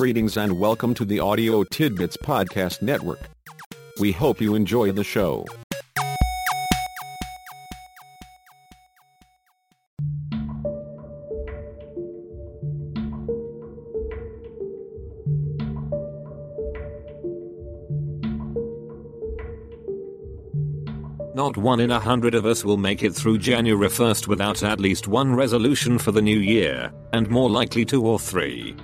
Greetings and welcome to the Audio Tidbits Podcast Network. We hope you enjoy the show. Not one in a hundred of us will make it through January 1st without at least one resolution for the new year, and more likely two or three.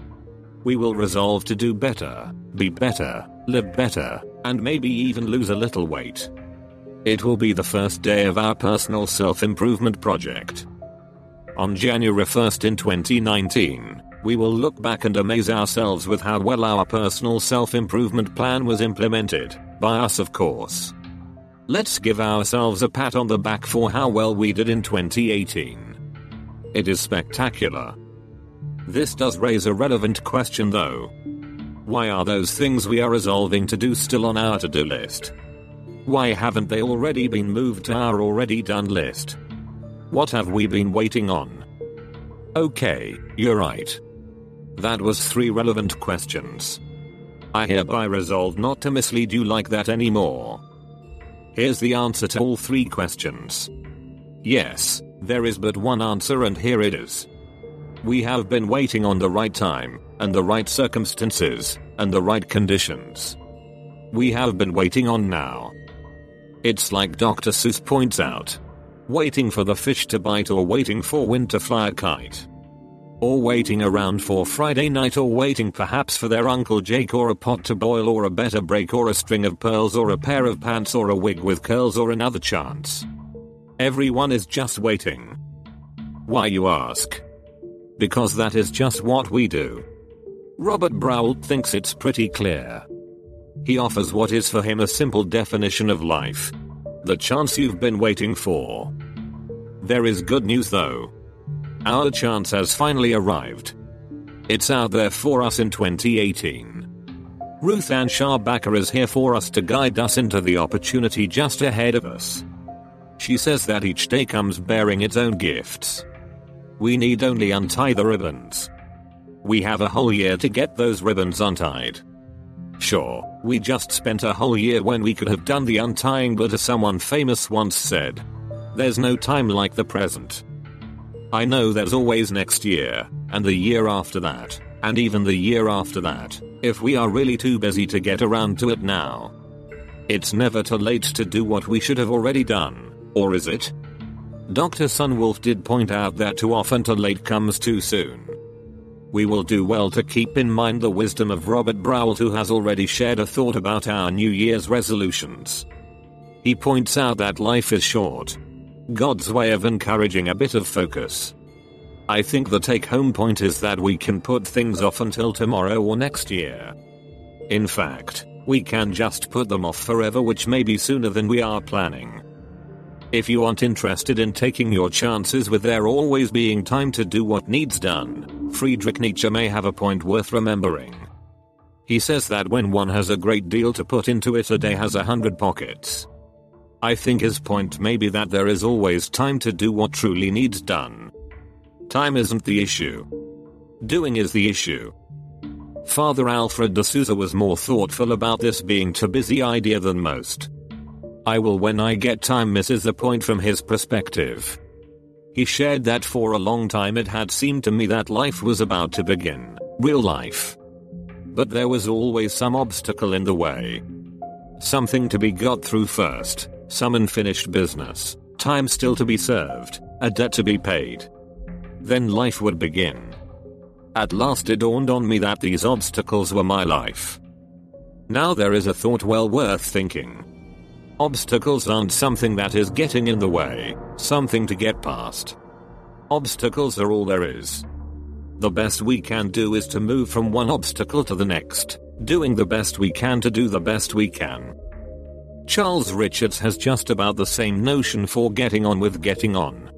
We will resolve to do better, be better, live better, and maybe even lose a little weight. It will be the first day of our personal self improvement project. On January 1st in 2019, we will look back and amaze ourselves with how well our personal self improvement plan was implemented, by us of course. Let's give ourselves a pat on the back for how well we did in 2018. It is spectacular. This does raise a relevant question though. Why are those things we are resolving to do still on our to do list? Why haven't they already been moved to our already done list? What have we been waiting on? Okay, you're right. That was three relevant questions. I hereby resolve not to mislead you like that anymore. Here's the answer to all three questions. Yes, there is but one answer and here it is. We have been waiting on the right time, and the right circumstances, and the right conditions. We have been waiting on now. It's like Dr. Seuss points out. Waiting for the fish to bite or waiting for wind to fly a kite. Or waiting around for Friday night or waiting perhaps for their Uncle Jake or a pot to boil or a better break or a string of pearls or a pair of pants or a wig with curls or another chance. Everyone is just waiting. Why you ask? Because that is just what we do. Robert Brault thinks it's pretty clear. He offers what is for him a simple definition of life. The chance you've been waiting for. There is good news though. Our chance has finally arrived. It's out there for us in 2018. Ruth Ann Schabacker is here for us to guide us into the opportunity just ahead of us. She says that each day comes bearing its own gifts. We need only untie the ribbons. We have a whole year to get those ribbons untied. Sure, we just spent a whole year when we could have done the untying, but as someone famous once said, there's no time like the present. I know there's always next year, and the year after that, and even the year after that, if we are really too busy to get around to it now. It's never too late to do what we should have already done, or is it? Dr. Sunwolf did point out that too often too late comes too soon. We will do well to keep in mind the wisdom of Robert Brault who has already shared a thought about our New Year's resolutions. He points out that life is short, God's way of encouraging a bit of focus. I think the take home point is that we can put things off until tomorrow or next year. In fact, we can just put them off forever, which may be sooner than we are planning. If you aren't interested in taking your chances with there always being time to do what needs done, Friedrich Nietzsche may have a point worth remembering. He says that when one has a great deal to put into it, a day has a hundred pockets. I think his point may be that there is always time to do what truly needs done. Time isn't the issue. Doing is the issue. Father Alfred de Souza was more thoughtful about this being too busy idea than most. I will when I get time misses the point from his perspective. He shared that for a long time it had seemed to me that life was about to begin, real life. But there was always some obstacle in the way. Something to be got through first. Some unfinished business, time still to be served, a debt to be paid. Then life would begin. At last it dawned on me that these obstacles were my life. Now there is a thought well worth thinking. Obstacles aren't something that is getting in the way, something to get past. Obstacles are all there is. The best we can do is to move from one obstacle to the next, doing the best we can to do the best we can. Charles Richards has just about the same notion for getting on with getting on.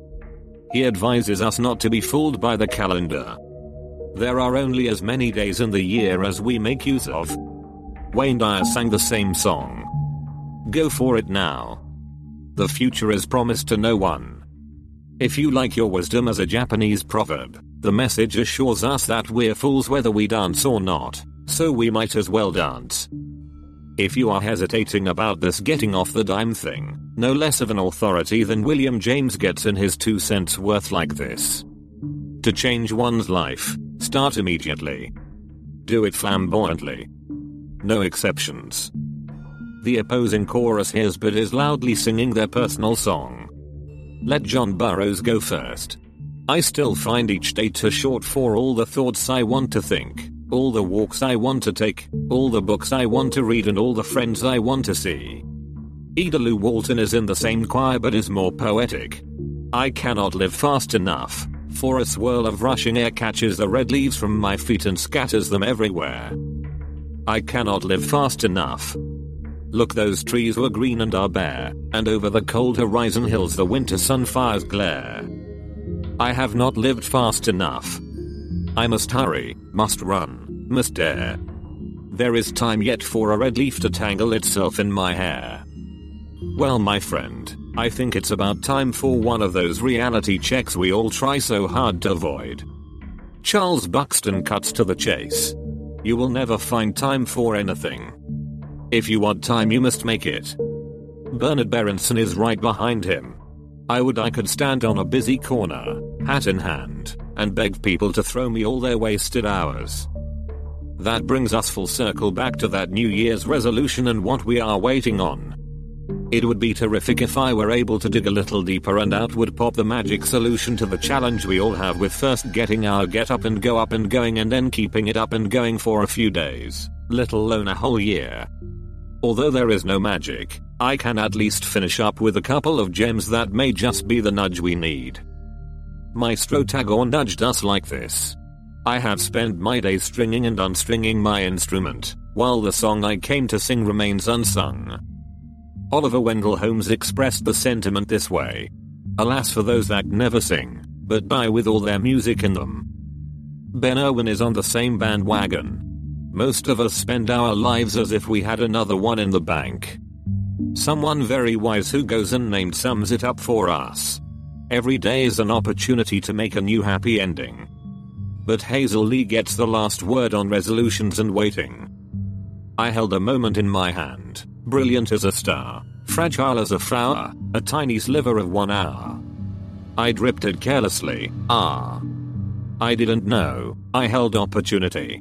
He advises us not to be fooled by the calendar. There are only as many days in the year as we make use of. Wayne Dyer sang the same song. Go for it now. The future is promised to no one. If you like your wisdom as a Japanese proverb, the message assures us that we're fools whether we dance or not. so we might as well dance. If you are hesitating about this getting off the dime thing, no less of an authority than William James gets in his two cents worth like this. To change one's life, start immediately. Do it flamboyantly. No exceptions. The opposing chorus hears but is loudly singing their personal song. Let John Burroughs go first. I still find each day too short for all the thoughts I want to think, all the walks I want to take, all the books I want to read, and all the friends I want to see. Ida Lou Walton is in the same choir but is more poetic. I cannot live fast enough, for a swirl of rushing air catches the red leaves from my feet and scatters them everywhere. I cannot live fast enough. Look, those trees were green and are bare, and over the cold horizon hills the winter sun fires glare. I have not lived fast enough. I must hurry, must run, must dare. There is time yet for a red leaf to tangle itself in my hair. Well, my friend, I think it's about time for one of those reality checks we all try so hard to avoid. Charles Buxton cuts to the chase. You will never find time for anything. If you want time, you must make it. Bernard Berenson is right behind him. I would I could stand on a busy corner, hat in hand, and beg people to throw me all their wasted hours. That brings us full circle back to that New Year's resolution and what we are waiting on. It would be terrific if I were able to dig a little deeper and out would pop the magic solution to the challenge we all have with first getting our get up and go up and going and then keeping it up and going for a few days, let alone a whole year. Although there is no magic, I can at least finish up with a couple of gems that may just be the nudge we need. Maestro Tagore nudged us like this. I have spent my days stringing and unstringing my instrument, while the song I came to sing remains unsung. Oliver Wendell Holmes expressed the sentiment this way. Alas for those that never sing, but die with all their music in them. Ben Irwin is on the same bandwagon. Most of us spend our lives as if we had another one in the bank. Someone very wise who goes unnamed sums it up for us. Every day is an opportunity to make a new happy ending. But Hazel Lee gets the last word on resolutions and waiting. I held a moment in my hand, brilliant as a star, fragile as a flower, a tiny sliver of one hour. I dripped it carelessly, ah. I didn't know, I held opportunity.